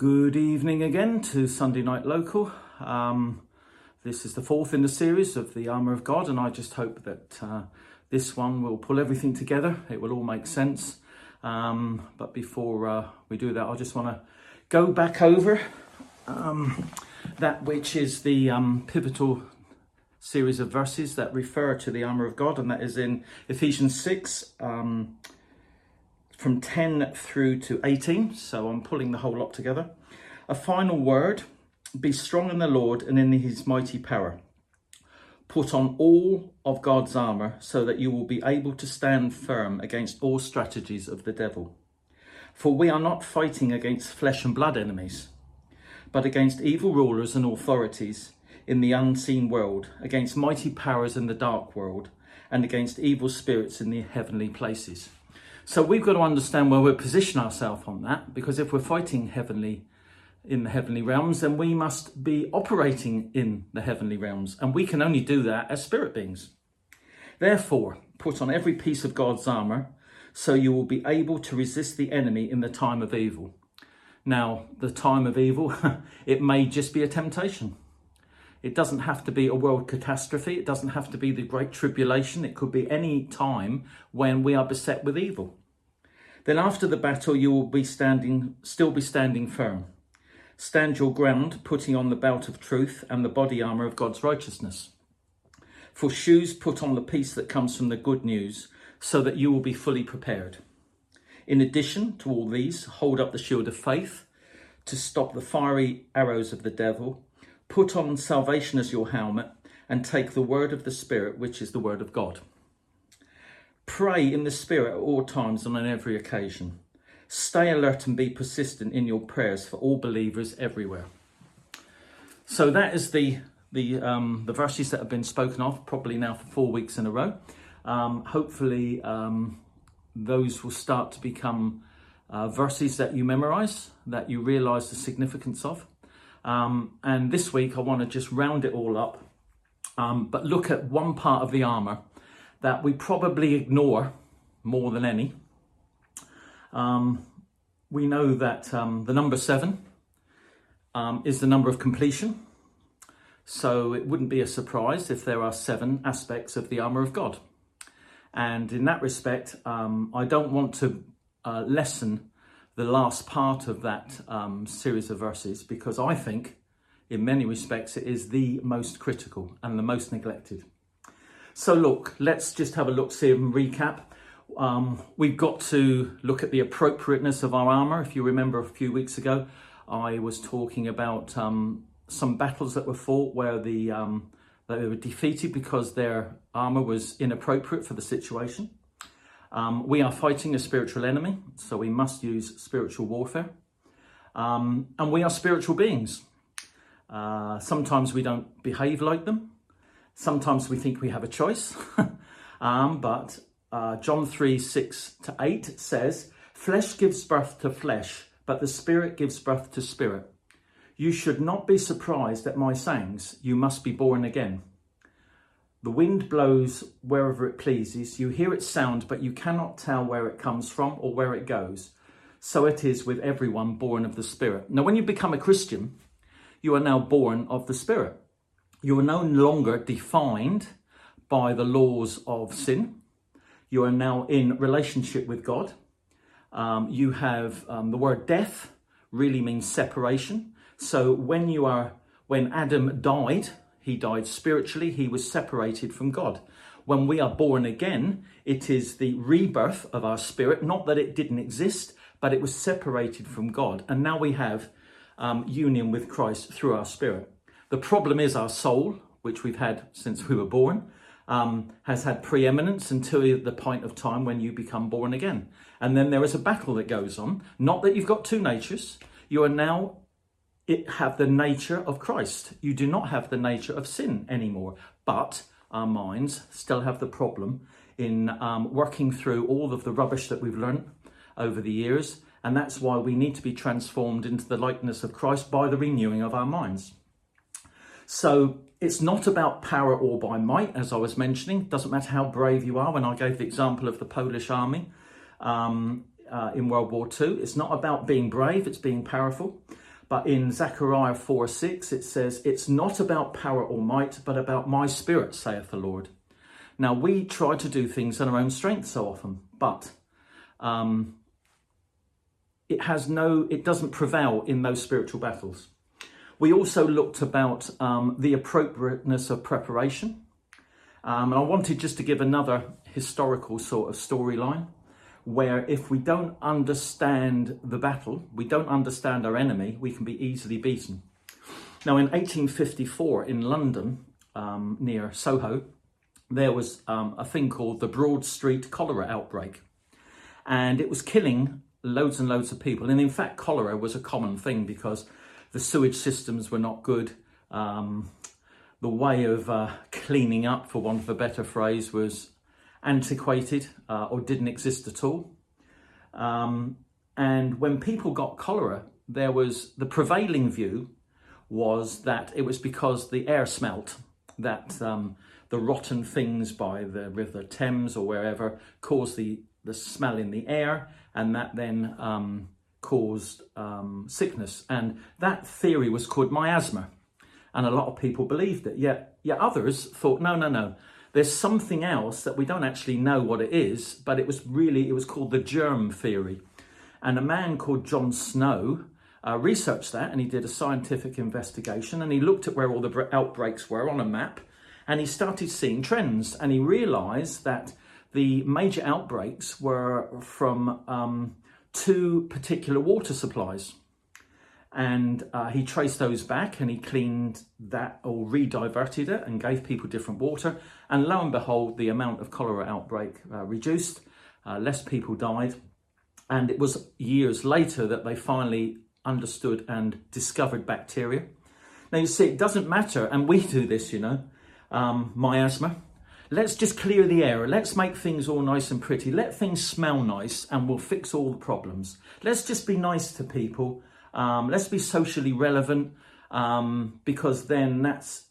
Good evening again to Sunday Night Local. Um, this is the fourth in the series of the Armour of God, and I just hope that uh, this one will pull everything together. It will all make sense. Um, but before uh, we do that, I just want to go back over um, that which is the um, pivotal series of verses that refer to the armour of God, and that is in Ephesians 6 um, from 10 through to 18. So I'm pulling the whole lot together. A final word be strong in the Lord and in his mighty power. Put on all of God's armour so that you will be able to stand firm against all strategies of the devil. For we are not fighting against flesh and blood enemies, but against evil rulers and authorities in the unseen world, against mighty powers in the dark world, and against evil spirits in the heavenly places. So we've got to understand where we position ourselves on that, because if we're fighting heavenly in the heavenly realms, then we must be operating in the heavenly realms, and we can only do that as spirit beings. Therefore, put on every piece of God's armor, so you will be able to resist the enemy in the time of evil. Now, the time of evil, it may just be a temptation. It doesn't have to be a world catastrophe. It doesn't have to be the great tribulation. It could be any time when we are beset with evil. Then after the battle, you will be standing, still be standing firm. Stand your ground, putting on the belt of truth and the body armor of God's righteousness. For shoes, put on the peace that comes from the good news, so that you will be fully prepared. In addition to all these, hold up the shield of faith to stop the fiery arrows of the devil Put on salvation as your helmet and take the word of the Spirit, which is the word of God. Pray in the Spirit at all times and on every occasion. Stay alert and be persistent in your prayers for all believers everywhere. So that is the the um, the verses that have been spoken of, probably now for four weeks in a row. Um, hopefully, um, those will start to become uh, verses that you memorize, that you realize the significance of. Um, and this week, I want to just round it all up, um, but look at one part of the armour that we probably ignore more than any. Um, we know that um, the number seven um, is the number of completion. So it wouldn't be a surprise if there are seven aspects of the armour of God. And in that respect, um, I don't want to uh, lessen the last part of that um, series of verses because I think, in many respects, it is the most critical and the most neglected. So, look, let's just have a look, see and recap. Um, we've got to look at the appropriateness of our armour. If you remember a few weeks ago, I was talking about um, some battles that were fought where the um, they were defeated because their armour was inappropriate for the situation. Um, we are fighting a spiritual enemy, so we must use spiritual warfare. Um, and we are spiritual beings. Uh, sometimes we don't behave like them. Sometimes we think we have a choice. um, but uh, John 3 6 to 8 says, Flesh gives birth to flesh, but the Spirit gives birth to spirit. You should not be surprised at my sayings, You must be born again. The wind blows wherever it pleases. You hear its sound, but you cannot tell where it comes from or where it goes. So it is with everyone born of the Spirit. Now, when you become a Christian, you are now born of the Spirit. You are no longer defined by the laws of sin. You are now in relationship with God. Um, you have um, the word death really means separation. So when you are, when Adam died, he died spiritually, he was separated from God. When we are born again, it is the rebirth of our spirit, not that it didn't exist, but it was separated from God. And now we have um, union with Christ through our spirit. The problem is our soul, which we've had since we were born, um, has had preeminence until the point of time when you become born again. And then there is a battle that goes on. Not that you've got two natures, you are now have the nature of Christ. You do not have the nature of sin anymore, but our minds still have the problem in um, working through all of the rubbish that we've learned over the years. And that's why we need to be transformed into the likeness of Christ by the renewing of our minds. So it's not about power or by might, as I was mentioning. Doesn't matter how brave you are. When I gave the example of the Polish army um, uh, in World War II, it's not about being brave, it's being powerful. But in Zechariah 4 6, it says, It's not about power or might, but about my spirit, saith the Lord. Now, we try to do things in our own strength so often, but um, it has no, it doesn't prevail in those spiritual battles. We also looked about um, the appropriateness of preparation. Um, and I wanted just to give another historical sort of storyline where if we don't understand the battle, we don't understand our enemy, we can be easily beaten. Now, in 1854 in London, um, near Soho, there was um, a thing called the Broad Street cholera outbreak. And it was killing loads and loads of people. And in fact, cholera was a common thing because the sewage systems were not good. Um, the way of uh, cleaning up, for want of a better phrase, was antiquated uh, or didn't exist at all. Um, and when people got cholera, there was the prevailing view was that it was because the air smelt, that um, the rotten things by the River Thames or wherever caused the, the smell in the air, and that then um, caused um, sickness. And that theory was called miasma. And a lot of people believed it. Yet, yet others thought, no, no, no there's something else that we don't actually know what it is, but it was really, it was called the germ theory. And a man called John Snow uh, researched that and he did a scientific investigation and he looked at where all the outbreaks were on a map and he started seeing trends and he realized that the major outbreaks were from um, two particular water supplies. And uh, he traced those back and he cleaned that or re-diverted it and gave people different water. And lo and behold the amount of cholera outbreak uh, reduced uh, less people died. And it was years later that they finally understood and discovered bacteria. Now you see it doesn't matter and we do this you know um, miasma let's just clear the air let's make things all nice and pretty let things smell nice and we'll fix all the problems let's just be nice to people um, let's be socially relevant um, because then that's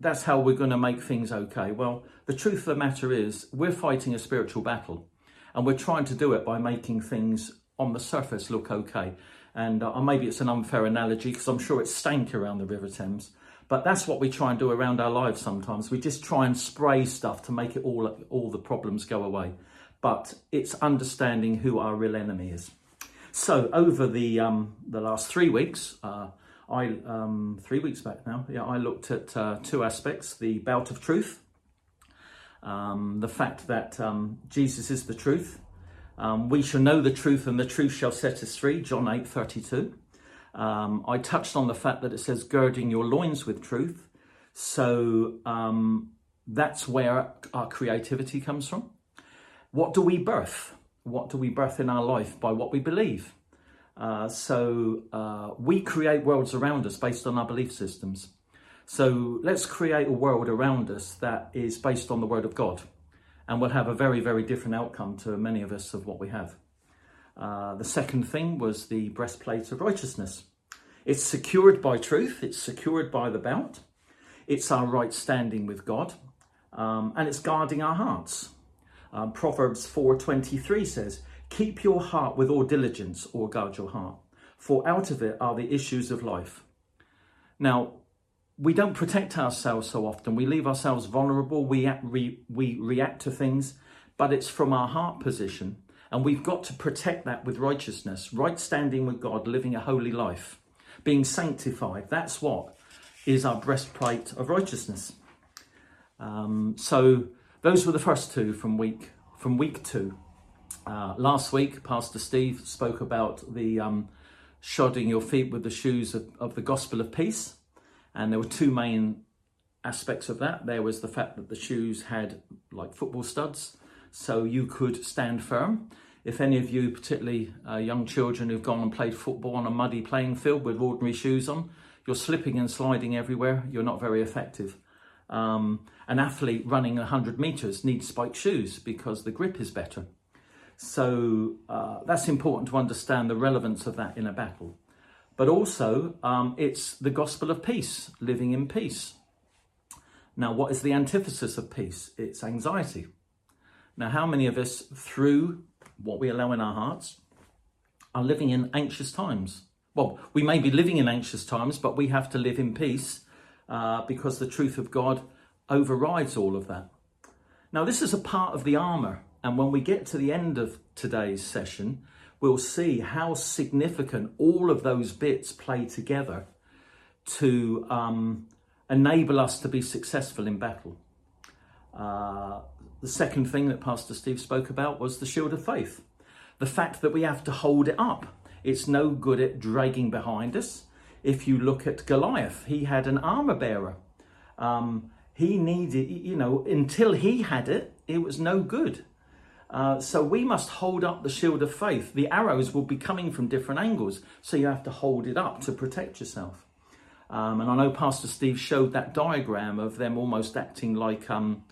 that's how we're going to make things okay. Well, the truth of the matter is we're fighting a spiritual battle, and we're trying to do it by making things on the surface look okay. And uh, maybe it's an unfair analogy because I'm sure it's stank around the River Thames. But that's what we try and do around our lives sometimes. We just try and spray stuff to make it all all the problems go away. But it's understanding who our real enemy is. So over the um, the last three weeks, uh, I um, three weeks back now, yeah, I looked at uh, two aspects: the belt of truth, um, the fact that um, Jesus is the truth. Um, we shall know the truth, and the truth shall set us free. John eight thirty two. Um, I touched on the fact that it says girding your loins with truth. So that's where our creativity comes from. What do we birth? what do we birth in our life? By what we believe. Uh, so uh, we create worlds around us based on our belief systems. So let's create a world around us that is based on the Word of God, and we'll have a very, very different outcome to many of us of what we have. Uh, the second thing was the breastplate of righteousness. It's secured by truth, it's secured by the belt, it's our right standing with God, um, and it's guarding our hearts. Um, Proverbs 4:23 says, "Keep your heart with all diligence, or guard your heart, for out of it are the issues of life." Now, we don't protect ourselves so often. We leave ourselves vulnerable. We, we, we react to things, but it's from our heart position. And we've got to protect that with righteousness, right standing with God, living a holy life, being sanctified. That's what is our breastplate of righteousness. Um, so those were the first two from week from week two. Uh, last week, Pastor Steve spoke about the um, shodding your feet with the shoes of, of the gospel of peace, and there were two main aspects of that. There was the fact that the shoes had like football studs, so you could stand firm. If any of you, particularly uh, young children who've gone and played football on a muddy playing field with ordinary shoes on, you're slipping and sliding everywhere. You're not very effective. Um, an athlete running 100 meters needs spiked shoes because the grip is better. So uh, that's important to understand the relevance of that in a battle. But also, um, it's the gospel of peace, living in peace. Now, what is the antithesis of peace? It's anxiety. Now, how many of us, through what we allow in our hearts, are living in anxious times? well, we may be living in anxious times, but we have to live in peace uh, because the truth of God overrides all of that. Now, this is a part of the armour, and when we get to the end of today's session, we'll see how significant all of those bits play together to um, enable us to be successful in battle. Uh, the second thing that Pastor Steve spoke about was the shield of faith. The fact that we have to hold it up. It's no good at dragging behind us. If you look at Goliath, he had an armor bearer. Um, he needed, you know, until he had it, it was no good. Uh, so we must hold up the shield of faith. The arrows will be coming from different angles, so you have to hold it up to protect yourself. Um, and I know Pastor Steve showed that diagram of them almost acting like um,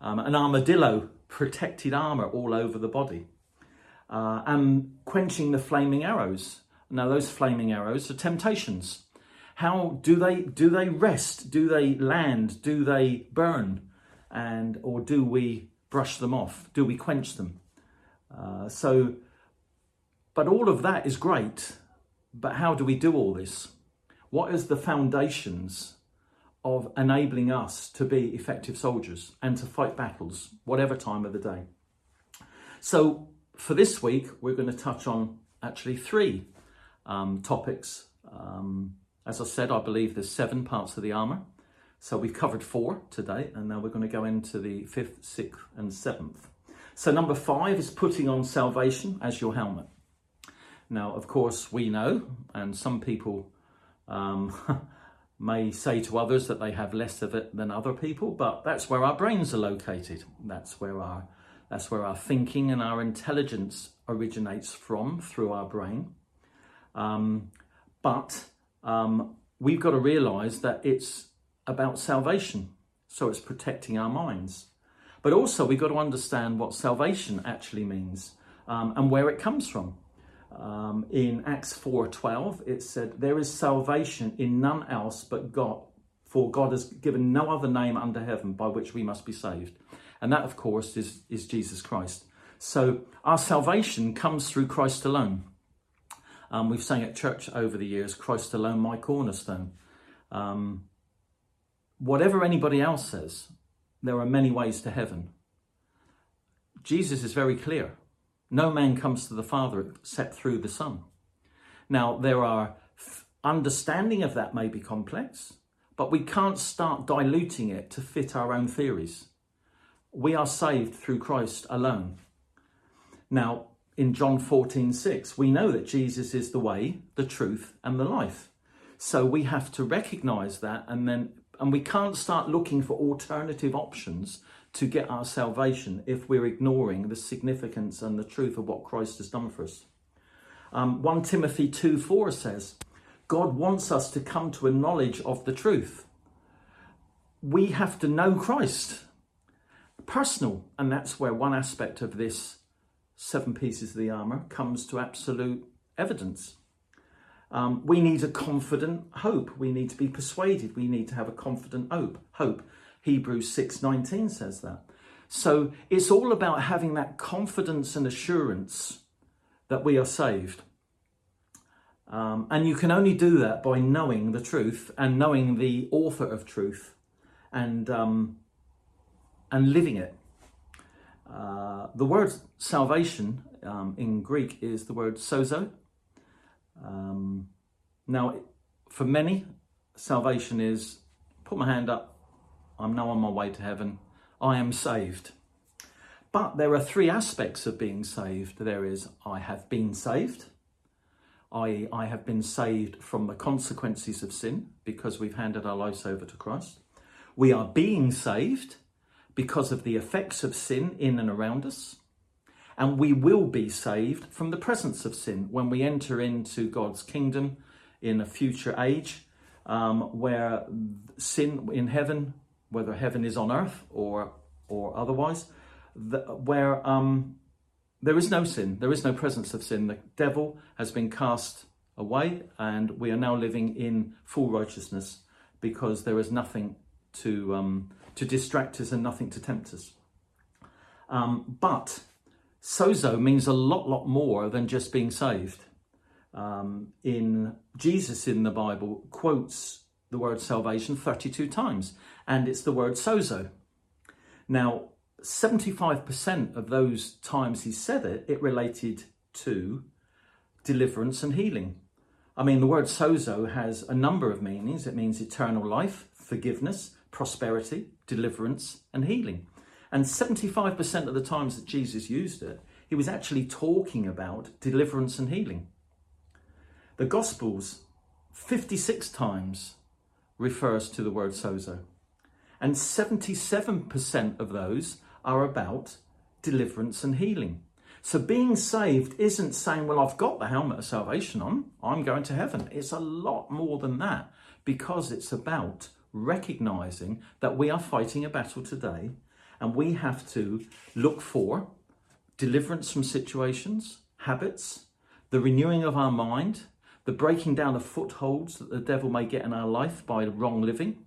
um, an armadillo, protected armor all over the body, uh, and quenching the flaming arrows. Now, those flaming arrows are temptations. How do they do they rest? Do they land? Do they burn? And or do we brush them off? Do we quench them? Uh, so, but all of that is great. But how do we do all this? What is the foundations of enabling us to be effective soldiers and to fight battles, whatever time of the day? So, for this week, we're going to touch on actually three um, topics. Um, as I said, I believe there's seven parts of the armour. So we've covered four today, and now we're going to go into the fifth, sixth, and seventh. So, number five is putting on salvation as your helmet. Now, of course, we know, and some people um, may say to others that they have less of it than other people, but that's where our brains are located. That's where our that's where our thinking and our intelligence originates from through our brain. Um, but um, we've got to realize that it's about salvation. So it's protecting our minds. But also, we've got to understand what salvation actually means um, and where it comes from. Um, in Acts 4:12, it said, "There is salvation in none else but God, for God has given no other name under heaven by which we must be saved." And that, of course, is, is Jesus Christ. So our salvation comes through Christ alone. Um, we've sang at church over the years, Christ alone, my cornerstone. Um, whatever anybody else says, there are many ways to heaven. Jesus is very clear. No man comes to the Father except through the Son. Now, there are understanding of that may be complex, but we can't start diluting it to fit our own theories. We are saved through Christ alone. Now, in John 14, 6, we know that Jesus is the way, the truth, and the life. So we have to recognize that and then and we can't start looking for alternative options to get our salvation if we're ignoring the significance and the truth of what Christ has done for us. Um, 1 Timothy 2 4 says, God wants us to come to a knowledge of the truth. We have to know Christ, personal, and that's where one aspect of this seven pieces of the armour comes to absolute evidence. Um, we need a confident hope. We need to be persuaded. We need to have a confident hope. Hope. Hebrews 6:19 says that. So it's all about having that confidence and assurance that we are saved. Um, and you can only do that by knowing the truth and knowing the author of truth and um, and living it. Uh, the word salvation um, in Greek is the word sozo. Um, now, for many, salvation is put my hand up, I'm now on my way to heaven, I am saved. But there are three aspects of being saved there is, I have been saved. I, I have been saved from the consequences of sin because we've handed our lives over to Christ. We are being saved because of the effects of sin in and around us. And we will be saved from the presence of sin when we enter into God's kingdom in a future age um, where sin in heaven, whether heaven is on earth or, or otherwise, the, where um, there is no sin, there is no presence of sin. The devil has been cast away, and we are now living in full righteousness because there is nothing to um, to distract us and nothing to tempt us. Um, but sozo means a lot, lot more than just being saved. um, in Jesus in the Bible quotes the word salvation 32 times, and it's the word sozo. Now, 75% of those times he said it, it related to deliverance and healing. I mean, the word sozo has a number of meanings. It means eternal life, forgiveness, prosperity, deliverance, and healing. And 75% of the times that Jesus used it, he was actually talking about deliverance and healing. The Gospels, 56 times, refers to the word sozo. And 77% of those are about deliverance and healing. So being saved isn't saying, well, I've got the helmet of salvation on, I'm going to heaven. It's a lot more than that because it's about recognizing that we are fighting a battle today and we have to look for deliverance from situations, habits, the renewing of our mind, the breaking down of footholds that the devil may get in our life by wrong living,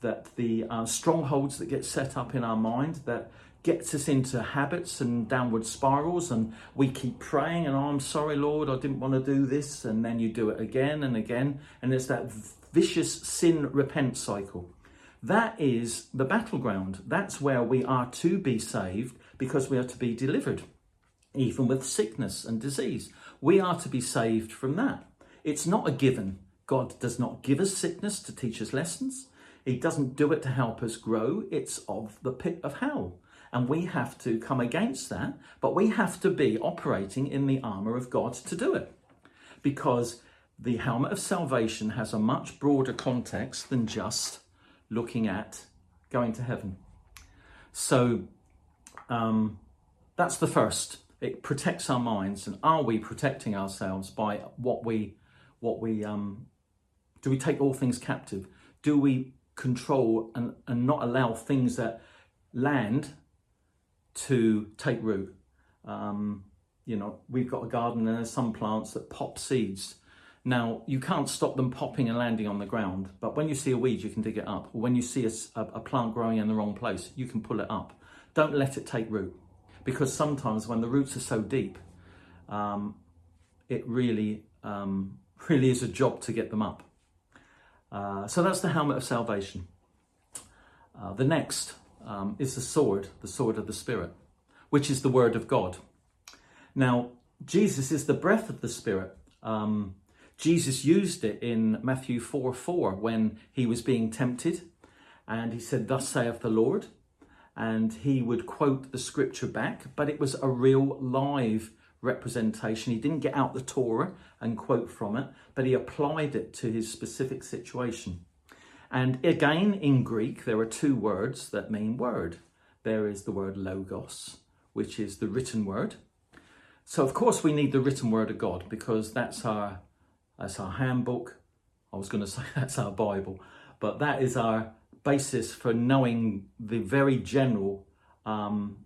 that the uh, strongholds that get set up in our mind that gets us into habits and downward spirals and we keep praying and oh, I'm sorry Lord I didn't want to do this and then you do it again and again and it's that vicious sin repent cycle. That is the battleground. That's where we are to be saved because we are to be delivered even with sickness and disease. We are to be saved from that it's not a given God does not give us sickness to teach us lessons he doesn't do it to help us grow it's of the pit of hell and we have to come against that, but we have to be operating in the armor of God to do it. Because the helmet of salvation has a much broader context than just looking at going to heaven. So um, that's the first. It protects our minds, and are we protecting ourselves by what we, what we, um, do we take all things captive? Do we control and, and not allow things that land to take root. Um, you know, we've got a garden and there's some plants that pop seeds. Now, you can't stop them popping and landing on the ground, but when you see a weed, you can dig it up. When you see a, a plant growing in the wrong place, you can pull it up. Don't let it take root, because sometimes when the roots are so deep, um, it really, um, really is a job to get them up. Uh, so that's the helmet of salvation. Uh, the next um, is the sword, the sword of the Spirit, which is the Word of God. Now, Jesus is the breath of the Spirit. Um, Jesus used it in Matthew 4 4 when he was being tempted, and he said, Thus saith the Lord. And he would quote the scripture back, but it was a real live representation. He didn't get out the Torah and quote from it, but he applied it to his specific situation. And again, in Greek, there are two words that mean word. There is the word logos, which is the written word. So, of course, we need the written word of God because that's our, that's our handbook. I was going to say that's our Bible, but that is our basis for knowing the very general um,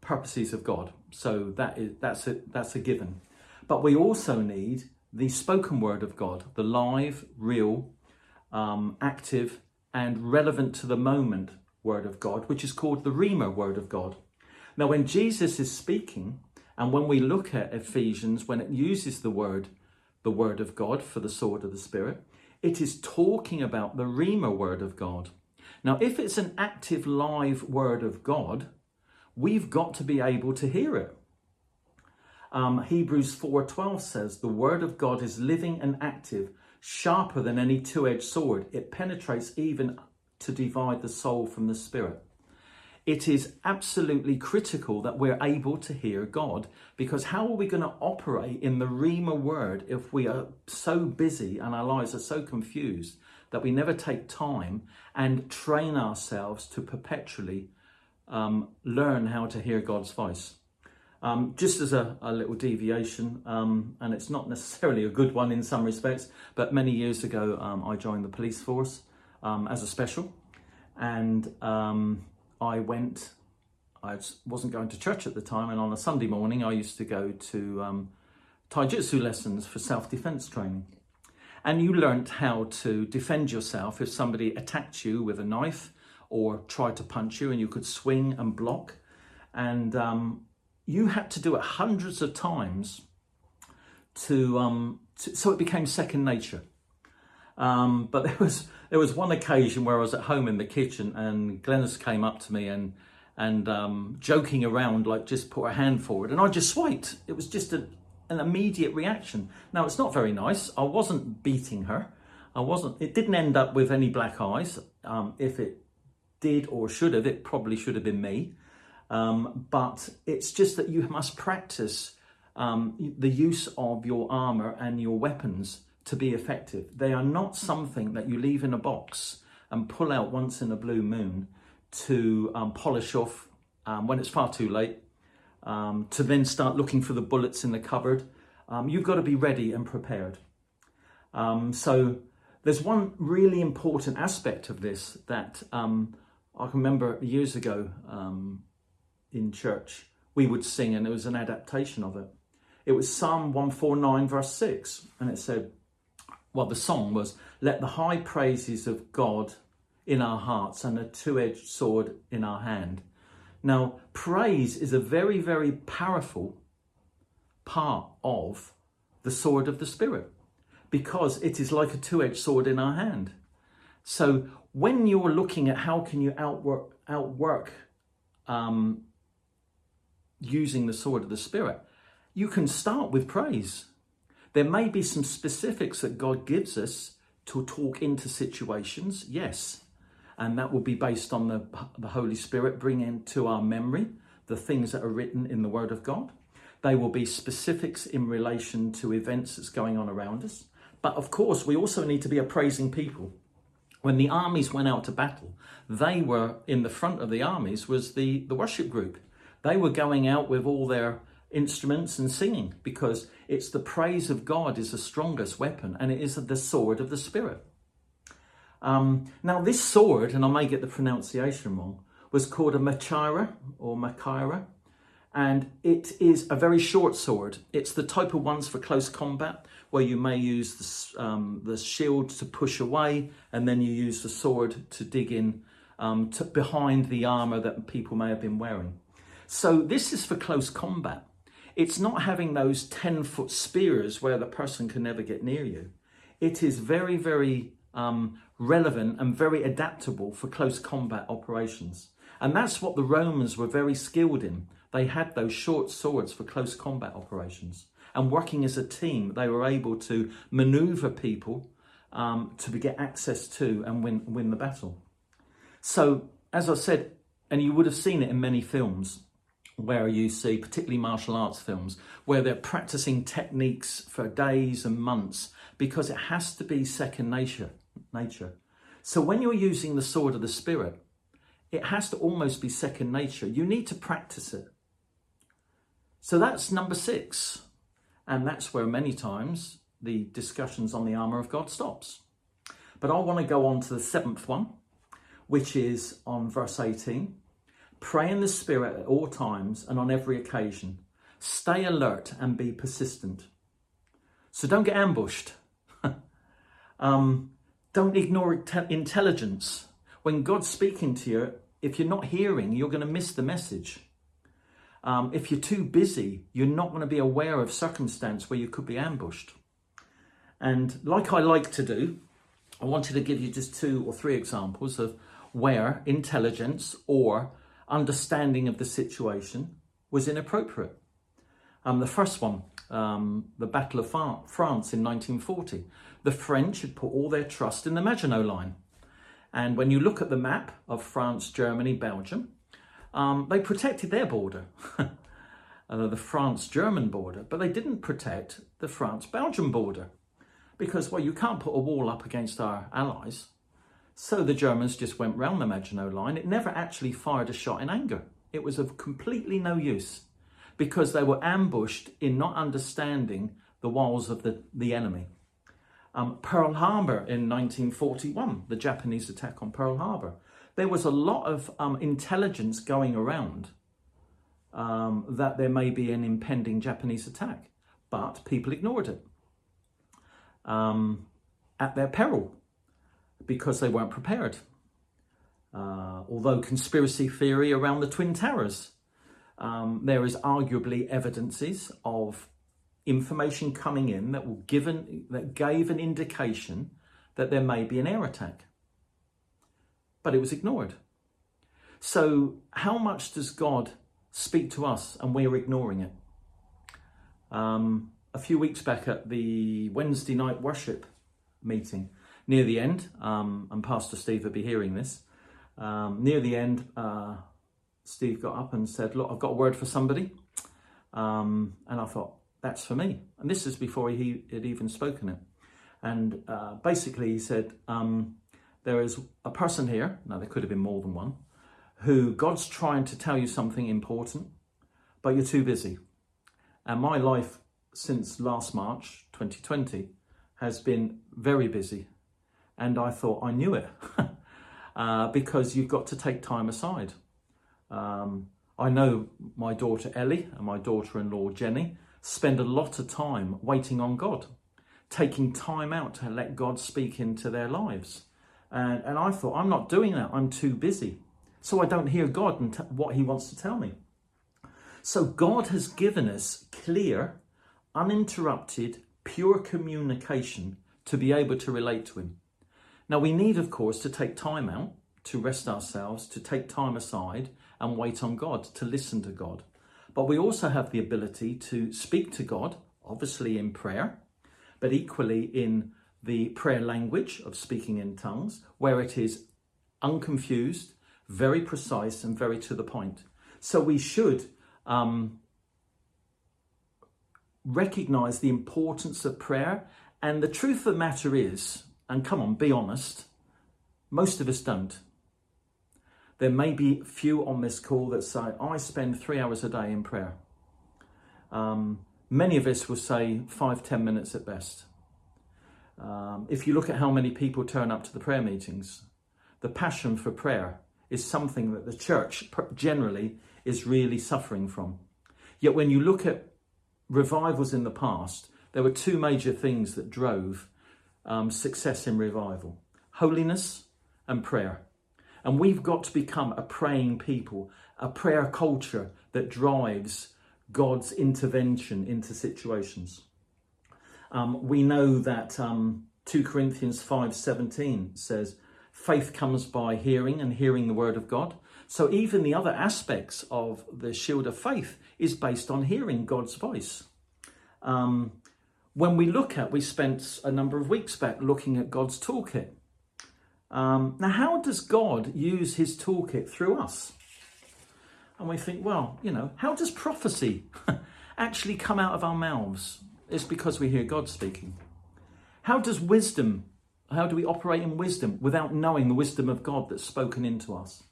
purposes of God. So that is that's a that's a given. But we also need the spoken word of God, the live, real, um, active, and relevant to the moment Word of God, which is called the Rhema Word of God. Now, when Jesus is speaking, and when we look at Ephesians, when it uses the word, the Word of God for the sword of the Spirit, it is talking about the Rhema Word of God. Now, if it's an active, live Word of God, we've got to be able to hear it. Um, Hebrews 4:12 says, "The Word of God is living and active, sharper than any two edged sword. It penetrates even to divide the soul from the spirit. It is absolutely critical that we're able to hear God because how are we going to operate in the Rhema word if we are so busy and our lives are so confused that we never take time and train ourselves to perpetually um, learn how to hear God's voice? Um, just as a, a little deviation, um, and it's not necessarily a good one in some respects, but many years ago um, I joined the police force um, as a special, and um, I went. I wasn't going to church at the time, and on a Sunday morning I used to go to taijutsu lessons for self-defense training, and you learnt how to defend yourself if somebody attacked you with a knife or tried to punch you, and you could swing and block, and um, you had to do it hundreds of times to um, so it became second nature. Um, but there was there was one occasion where I was at home in the kitchen and Glennis came up to me and and um, joking around like just put her hand forward and I just swiped. It was just a, an immediate reaction. Now it's not very nice. I wasn't beating her. I wasn't. It didn't end up with any black eyes. Um, if it did or should have, it probably should have been me. Um, but it's just that you must practice um, the use of your armor and your weapons to be effective. They are not something that you leave in a box and pull out once in a blue moon to um, polish off um, when it's far too late, um, to then start looking for the bullets in the cupboard. Um, you've got to be ready and prepared. So there's one really important aspect of this that I can remember years ago um, in church we would sing, and it was an adaptation of it. It was Psalm 149, verse 6, and it said, well, the song was, Let the high praises of God in our hearts and a two edged sword in our hand. Now, praise is a very, very powerful part of the sword of the Spirit because it is like a two edged sword in our hand. So, when you're looking at how can you outwork, outwork um, using the sword of the Spirit, you can start with praise. There may be some specifics that God gives us to talk into situations, yes. And that will be based on the, the Holy Spirit bringing to our memory the things that are written in the Word of God. They will be specifics in relation to events that's going on around us. But of course, we also need to be appraising people. When the armies went out to battle, they were in the front of the armies was the, the worship group. They were going out with all their instruments and singing because it's the praise of God is the strongest weapon and it is the sword of the Spirit. Um, now, this sword, and I may get the pronunciation wrong, was called a Machaira or Machaira, and it is a very short sword. It's the type of ones for close combat where you may use the, um, the shield to push away and then you use the sword to dig in um, to, behind the armor that people may have been wearing. So, this is for close combat. It's not having those 10 foot spears where the person can never get near you. It is very, very um, relevant and very adaptable for close combat operations. And that's what the Romans were very skilled in. They had those short swords for close combat operations. And working as a team, they were able to maneuver people um, to get access to and win, win the battle. So, as I said, and you would have seen it in many films, where you see, particularly martial arts films, where they're practicing techniques for days and months because it has to be second nature. nature. So when you're using the sword of the spirit, it has to almost be second nature. You need to practice it. So that's number six. And that's where many times the discussions on the armour of God stops. But I want to go on to the seventh one, which is on verse 18 Pray in the Spirit at all times and on every occasion. Stay alert and be persistent. So don't get ambushed. um, don't ignore intelligence. When God's speaking to you, if you're not hearing, you're going to miss the message. Um, if you're too busy, you're not going to be aware of circumstance where you could be ambushed. And like I like to do, I wanted to give you just two or three examples of where intelligence or understanding of the situation was inappropriate. Um, the first one, um, the Battle of France in 1940. The French had put all their trust in the Maginot Line. And when you look at the map of France, Germany, Belgium, um, they protected their border, uh, the France German border, but they didn't protect the France Belgium border because, well, you can't put a wall up against our allies. So the Germans just went round the Maginot Line. It never actually fired a shot in anger. It was of completely no use because they were ambushed in not understanding the walls of the, the enemy. Um, Pearl Harbor in 1941, the Japanese attack on Pearl Harbor, there was a lot of um, intelligence going around um, that there may be an impending Japanese attack, but people ignored it um, at their peril because they weren't prepared. Uh, although conspiracy theory around the Twin Towers, um, there is arguably evidences of information coming in that will given that gave an indication that there may be an air attack. But it was ignored. So how much does God speak to us and we're ignoring it? Um, a few weeks back at the Wednesday night worship meeting, near the end, um, and Pastor Steve will be hearing this. Um, near the end, uh, Steve got up and said, "Look, I've got a word for somebody," um, and I thought, "That's for me." And this is before he had even spoken it. And uh, basically, he said, um, "There is a person here. Now, there could have been more than one, who God's trying to tell you something important, but you're too busy." And my life since last March 2020 has been very busy. And I thought I knew it uh, because you've got to take time aside. Um, I know my daughter Ellie and my daughter in law Jenny spend a lot of time waiting on God, taking time out to let God speak into their lives. And, and I thought, I'm not doing that, I'm too busy. So I don't hear God and t- what He wants to tell me. So God has given us clear, uninterrupted, pure communication to be able to relate to Him. Now, we need, of course, to take time out to rest ourselves, to take time aside and wait on God, to listen to God. But we also have the ability to speak to God, obviously in prayer, but equally in the prayer language of speaking in tongues, where it is unconfused, very precise, and very to the point. So we should um, recognize the importance of prayer. And the truth of the matter is, and come on, be honest, most of us don't. There may be few on this call that say, I spend three hours a day in prayer. Um, many of us will say five, ten minutes at best. Um, if you look at how many people turn up to the prayer meetings, the passion for prayer is something that the church generally is really suffering from. Yet when you look at revivals in the past, there were two major things that drove um, success in revival holiness and prayer. And we've got to become a praying people, a prayer culture that drives God's intervention into situations. Um, we know that um, 2 Corinthians 5:17 says, "Faith comes by hearing, and hearing the word of God." So even the other aspects of the shield of faith is based on hearing God's voice. Um, when we look at, we spent a number of weeks back looking at God's toolkit. Um, now, how does God use his toolkit through us? And we think, well, you know, how does prophecy actually come out of our mouths? It's because we hear God speaking. How does wisdom, how do we operate in wisdom without knowing the wisdom of God that's spoken into us?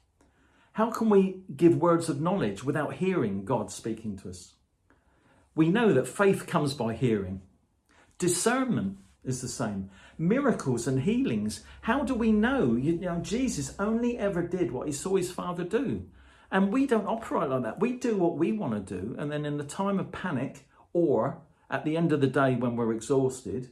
How can we give words of knowledge without hearing God speaking to us? We know that faith comes by hearing. Discernment is the same. Miracles and healings. How do we know? You know, Jesus only ever did what he saw his father do. And we don't operate like that. We do what we want to do. And then in the time of panic or at the end of the day when we're exhausted,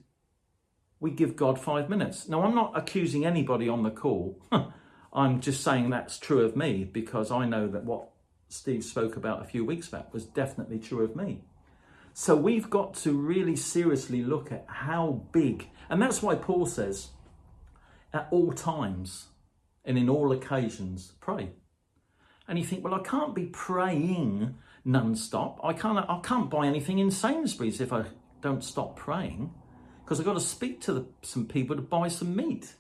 we give God five minutes. Now, I'm not accusing anybody on the call I'm just saying that's true of me because I know that what Steve spoke about a few weeks back was definitely true of me. So we've got to really seriously look at how big, and that's why Paul says, at all times and in all occasions, pray. And you think, well, I can't be praying non-stop. I can't, I can't buy anything in Sainsbury's if I don't stop praying because I've got to speak to the, some people to buy some meat.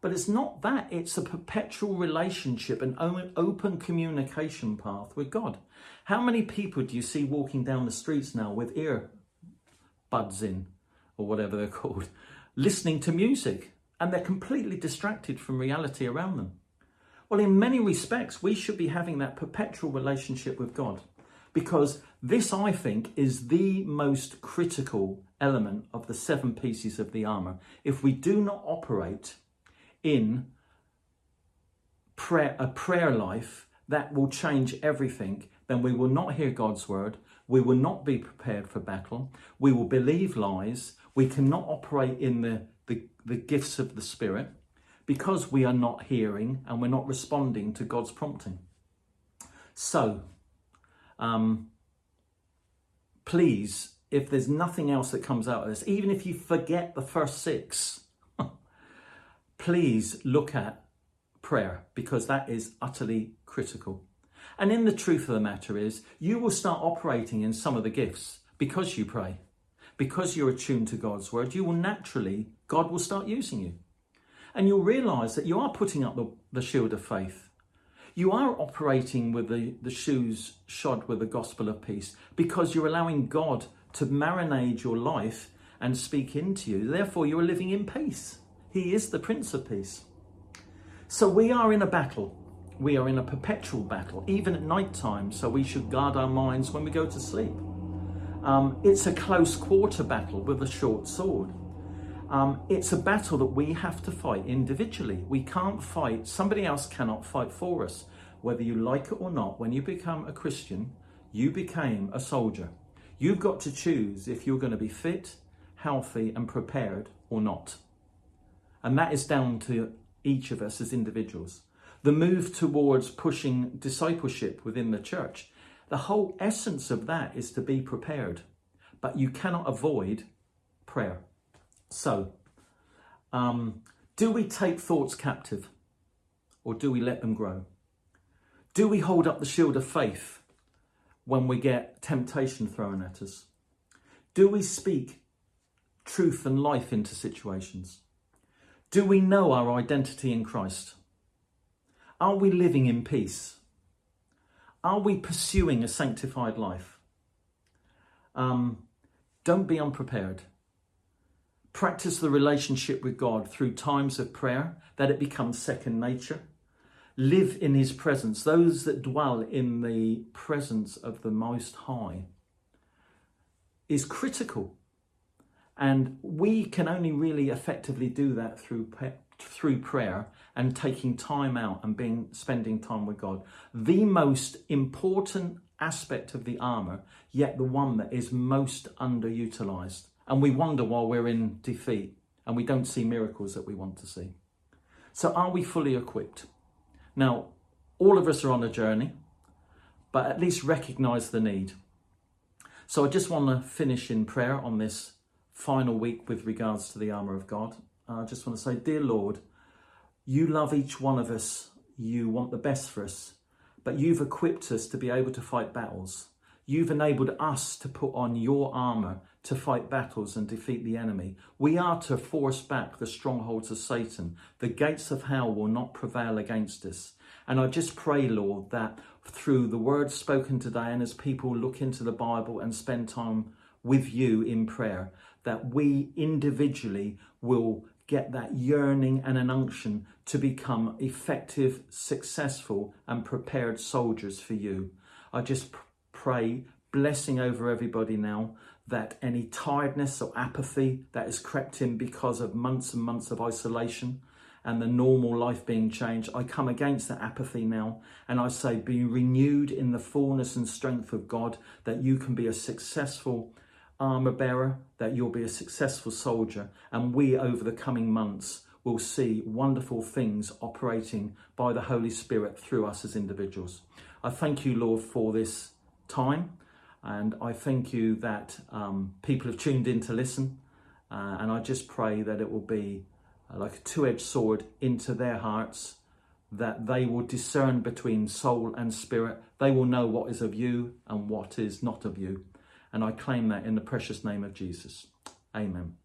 But it's not that, it's a perpetual relationship, an open communication path with God. How many people do you see walking down the streets now with ear buds in, or whatever they're called, listening to music, and they're completely distracted from reality around them? Well, in many respects, we should be having that perpetual relationship with God because this, I think, is the most critical element of the seven pieces of the armor. If we do not operate in prayer, a prayer life that will change everything, then we will not hear God's word. We will not be prepared for battle. We will believe lies. We cannot operate in the, the, the gifts of the Spirit because we are not hearing and we're not responding to God's prompting. So, um, please if there's nothing else that comes out of this, even if you forget the first six, please look at prayer because that is utterly critical. And in the truth of the matter is, you will start operating in some of the gifts because you pray, because you're attuned to God's word. You will naturally, God will start using you. And you'll realize that you are putting up the, the shield of faith. You are operating with the, the shoes shod with the gospel of peace because you're allowing God to marinate your life and speak into you. Therefore, you are living in peace. He is the Prince of Peace. So we are in a battle. We are in a perpetual battle, even at night time. So we should guard our minds when we go to sleep. Um, it's a close quarter battle with a short sword. Um, it's a battle that we have to fight individually. We can't fight, somebody else cannot fight for us. Whether you like it or not, when you become a Christian, you became a soldier. You've got to choose if you're going to be fit, healthy, and prepared or not. And that is down to each of us as individuals. The move towards pushing discipleship within the church, the whole essence of that is to be prepared. But you cannot avoid prayer. So, um, do we take thoughts captive or do we let them grow? Do we hold up the shield of faith when we get temptation thrown at us? Do we speak truth and life into situations? Do we know our identity in Christ? Are we living in peace? Are we pursuing a sanctified life? Um, don't be unprepared. Practice the relationship with God through times of prayer, that it becomes second nature. Live in His presence. Those that dwell in the presence of the Most High is critical and we can only really effectively do that through through prayer and taking time out and being spending time with God. The most important aspect of the armor, yet the one that is most underutilized. And we wonder while we're in defeat and we don't see miracles that we want to see. So are we fully equipped? Now, all of us are on a journey, but at least recognize the need. So I just want to finish in prayer on this final week with regards to the armour of God. I just want to say, Dear Lord, you love each one of us, you want the best for us, but you've equipped us to be able to fight battles. You've enabled us to put on your armour to fight battles and defeat the enemy. We are to force back the strongholds of Satan. The gates of hell will not prevail against us. And I just pray, Lord, that through the words spoken today and as people look into the Bible and spend time with you in prayer, that we individually will get that yearning and an unction to become effective, successful, and prepared soldiers for you. I just pray blessing over everybody now that any tiredness or apathy that has crept in because of months and months of isolation and the normal life being changed, I come against that apathy now and I say, be renewed in the fullness and strength of God that you can be a successful armour bearer, that you'll be a successful soldier, and we over the coming months will see wonderful things operating by the Holy Spirit through us as individuals. I thank you, Lord, for this time, and I thank you that um, people have tuned in to listen, uh, and I just pray that it will be uh, like a two edged sword into their hearts. That they will discern between soul and spirit. They will know what is of you and what is not of you. And I claim that in the precious name of Jesus. Amen.